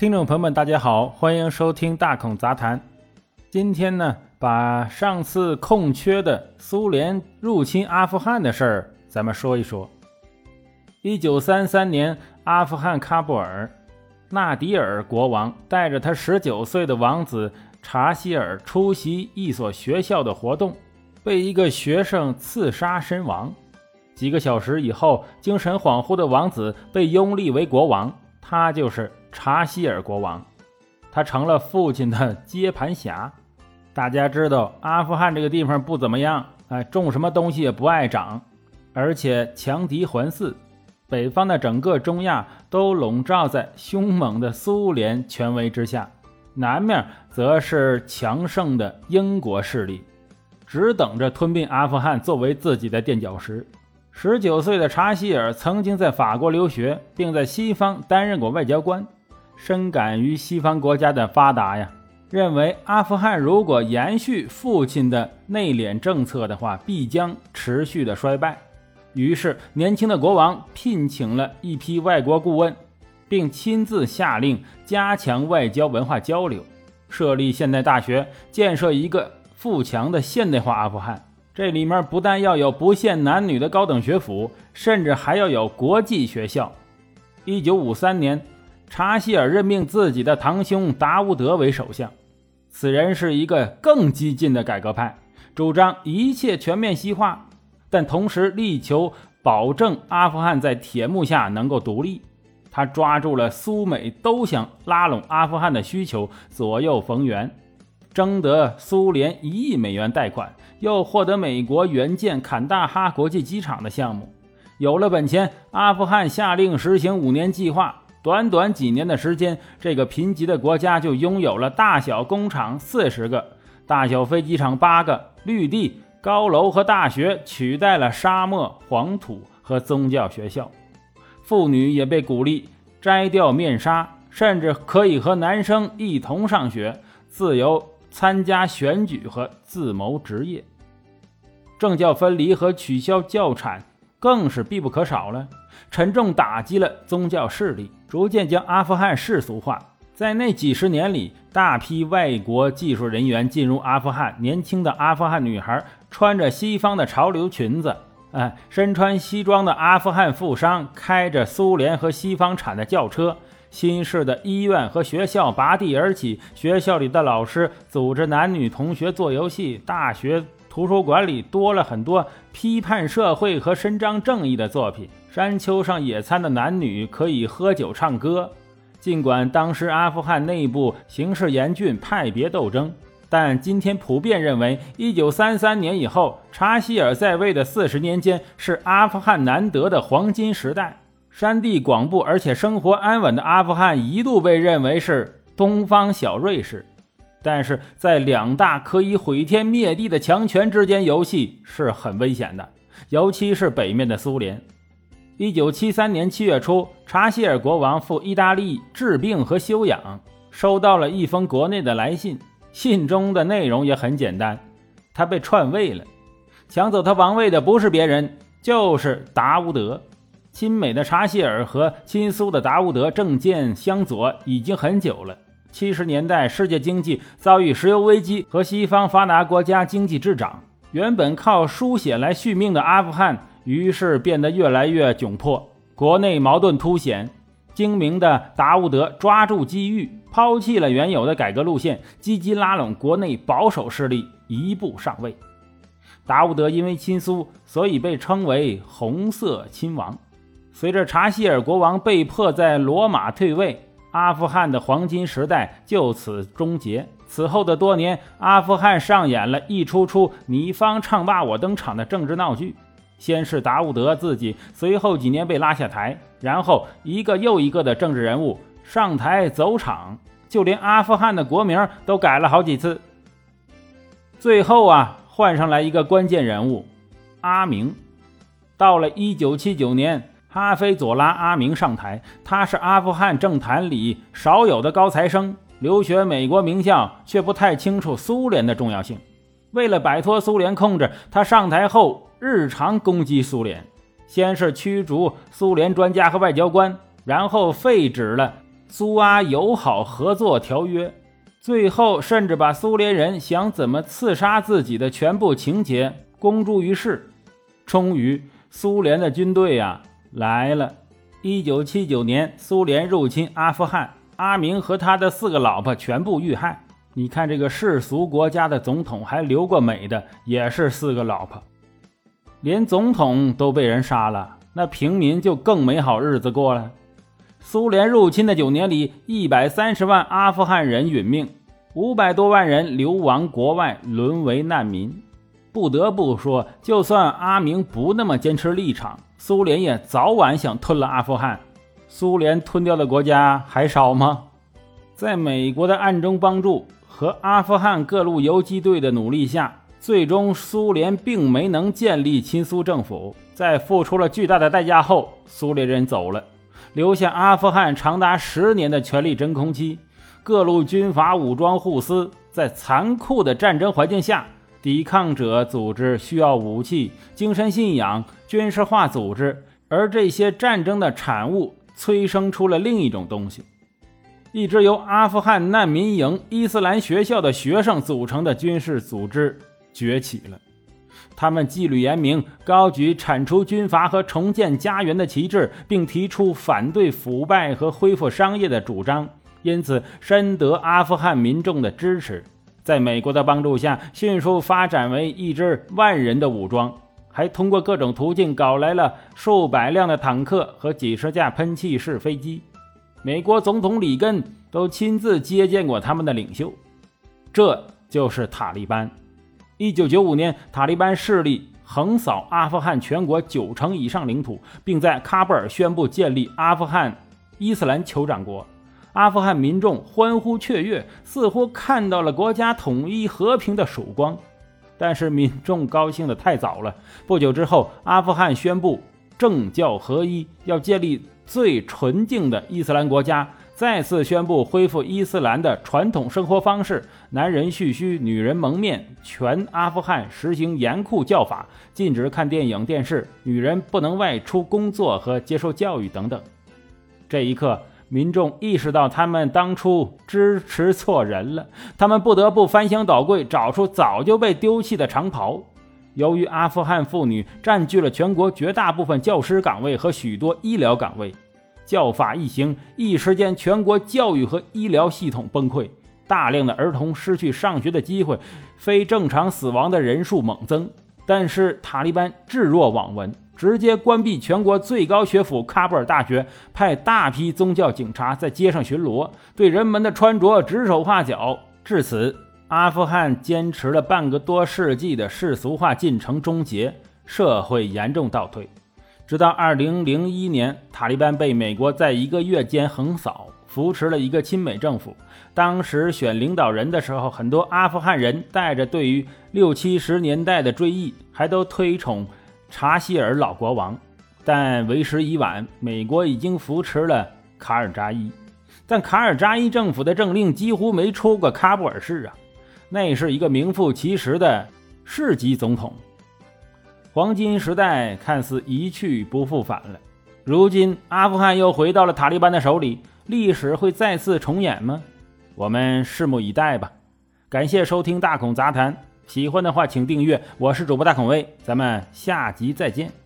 听众朋友们，大家好，欢迎收听大孔杂谈。今天呢，把上次空缺的苏联入侵阿富汗的事儿，咱们说一说。一九三三年，阿富汗喀布尔，纳迪尔国王带着他十九岁的王子查希尔出席一所学校的活动，被一个学生刺杀身亡。几个小时以后，精神恍惚的王子被拥立为国王，他就是。查希尔国王，他成了父亲的接盘侠。大家知道，阿富汗这个地方不怎么样，哎，种什么东西也不爱长，而且强敌环伺。北方的整个中亚都笼罩在凶猛的苏联权威之下，南面则是强盛的英国势力，只等着吞并阿富汗作为自己的垫脚石。十九岁的查希尔曾经在法国留学，并在西方担任过外交官。深感于西方国家的发达呀，认为阿富汗如果延续父亲的内敛政策的话，必将持续的衰败。于是，年轻的国王聘请了一批外国顾问，并亲自下令加强外交文化交流，设立现代大学，建设一个富强的现代化阿富汗。这里面不但要有不限男女的高等学府，甚至还要有国际学校。一九五三年。查希尔任命自己的堂兄达乌德为首相，此人是一个更激进的改革派，主张一切全面西化，但同时力求保证阿富汗在铁幕下能够独立。他抓住了苏美都想拉拢阿富汗的需求，左右逢源，征得苏联一亿美元贷款，又获得美国援建坎大哈国际机场的项目。有了本钱，阿富汗下令实行五年计划。短短几年的时间，这个贫瘠的国家就拥有了大小工厂四十个，大小飞机场八个，绿地、高楼和大学取代了沙漠、黄土和宗教学校。妇女也被鼓励摘掉面纱，甚至可以和男生一同上学，自由参加选举和自谋职业。政教分离和取消教产更是必不可少了。沉重打击了宗教势力，逐渐将阿富汗世俗化。在那几十年里，大批外国技术人员进入阿富汗，年轻的阿富汗女孩穿着西方的潮流裙子，哎，身穿西装的阿富汗富商开着苏联和西方产的轿车，新式的医院和学校拔地而起，学校里的老师组织男女同学做游戏，大学。图书馆里多了很多批判社会和伸张正义的作品。山丘上野餐的男女可以喝酒唱歌。尽管当时阿富汗内部形势严峻，派别斗争，但今天普遍认为，一九三三年以后，查希尔在位的四十年间是阿富汗难得的黄金时代。山地广布而且生活安稳的阿富汗一度被认为是东方小瑞士。但是在两大可以毁天灭地的强权之间游戏是很危险的，尤其是北面的苏联。一九七三年七月初，查希尔国王赴意大利治病和休养，收到了一封国内的来信。信中的内容也很简单，他被篡位了，抢走他王位的不是别人，就是达乌德。亲美的查希尔和亲苏的达乌德政见相左已经很久了。七十年代，世界经济遭遇石油危机和西方发达国家经济滞涨，原本靠输血来续命的阿富汗，于是变得越来越窘迫。国内矛盾凸显，精明的达乌德抓住机遇，抛弃了原有的改革路线，积极拉拢国内保守势力，一步上位。达乌德因为亲苏，所以被称为“红色亲王”。随着查希尔国王被迫在罗马退位。阿富汗的黄金时代就此终结。此后的多年，阿富汗上演了一出出你方唱罢我登场的政治闹剧。先是达乌德自己，随后几年被拉下台，然后一个又一个的政治人物上台走场，就连阿富汗的国名都改了好几次。最后啊，换上来一个关键人物阿明。到了一九七九年。哈菲佐拉·阿明上台，他是阿富汗政坛里少有的高材生，留学美国名校，却不太清楚苏联的重要性。为了摆脱苏联控制，他上台后日常攻击苏联，先是驱逐苏联专家和外交官，然后废止了苏阿友好合作条约，最后甚至把苏联人想怎么刺杀自己的全部情节公诸于世。终于，苏联的军队呀来了。一九七九年，苏联入侵阿富汗，阿明和他的四个老婆全部遇害。你看，这个世俗国家的总统还留过美的，也是四个老婆，连总统都被人杀了，那平民就更没好日子过了。苏联入侵的九年里，一百三十万阿富汗人殒命，五百多万人流亡国外，沦为难民。不得不说，就算阿明不那么坚持立场，苏联也早晚想吞了阿富汗。苏联吞掉的国家还少吗？在美国的暗中帮助。和阿富汗各路游击队的努力下，最终苏联并没能建立亲苏政府。在付出了巨大的代价后，苏联人走了，留下阿富汗长达十年的权力真空期。各路军阀武装互撕，在残酷的战争环境下，抵抗者组织需要武器、精神信仰、军事化组织，而这些战争的产物催生出了另一种东西。一支由阿富汗难民营伊斯兰学校的学生组成的军事组织崛起了。他们纪律严明，高举铲除军阀和重建家园的旗帜，并提出反对腐败和恢复商业的主张，因此深得阿富汗民众的支持。在美国的帮助下，迅速发展为一支万人的武装，还通过各种途径搞来了数百辆的坦克和几十架喷气式飞机。美国总统里根都亲自接见过他们的领袖，这就是塔利班。一九九五年，塔利班势力横扫阿富汗全国九成以上领土，并在喀布尔宣布建立阿富汗伊斯兰酋长国。阿富汗民众欢呼雀跃，似乎看到了国家统一和平的曙光。但是民众高兴的太早了。不久之后，阿富汗宣布政教合一，要建立。最纯净的伊斯兰国家再次宣布恢复伊斯兰的传统生活方式：男人蓄须，女人蒙面。全阿富汗实行严酷教法，禁止看电影、电视，女人不能外出工作和接受教育等等。这一刻，民众意识到他们当初支持错人了，他们不得不翻箱倒柜，找出早就被丢弃的长袍。由于阿富汗妇女占据了全国绝大部分教师岗位和许多医疗岗位，教法一行，一时间全国教育和医疗系统崩溃，大量的儿童失去上学的机会，非正常死亡的人数猛增。但是塔利班置若罔闻，直接关闭全国最高学府喀布尔大学，派大批宗教警察在街上巡逻，对人们的穿着指手画脚。至此。阿富汗坚持了半个多世纪的世俗化进程终结，社会严重倒退。直到2001年，塔利班被美国在一个月间横扫，扶持了一个亲美政府。当时选领导人的时候，很多阿富汗人带着对于六七十年代的追忆，还都推崇查希尔老国王。但为时已晚，美国已经扶持了卡尔扎伊，但卡尔扎伊政府的政令几乎没出过喀布尔市啊。那是一个名副其实的市级总统。黄金时代看似一去不复返了，如今阿富汗又回到了塔利班的手里，历史会再次重演吗？我们拭目以待吧。感谢收听大孔杂谈，喜欢的话请订阅。我是主播大孔威，咱们下集再见。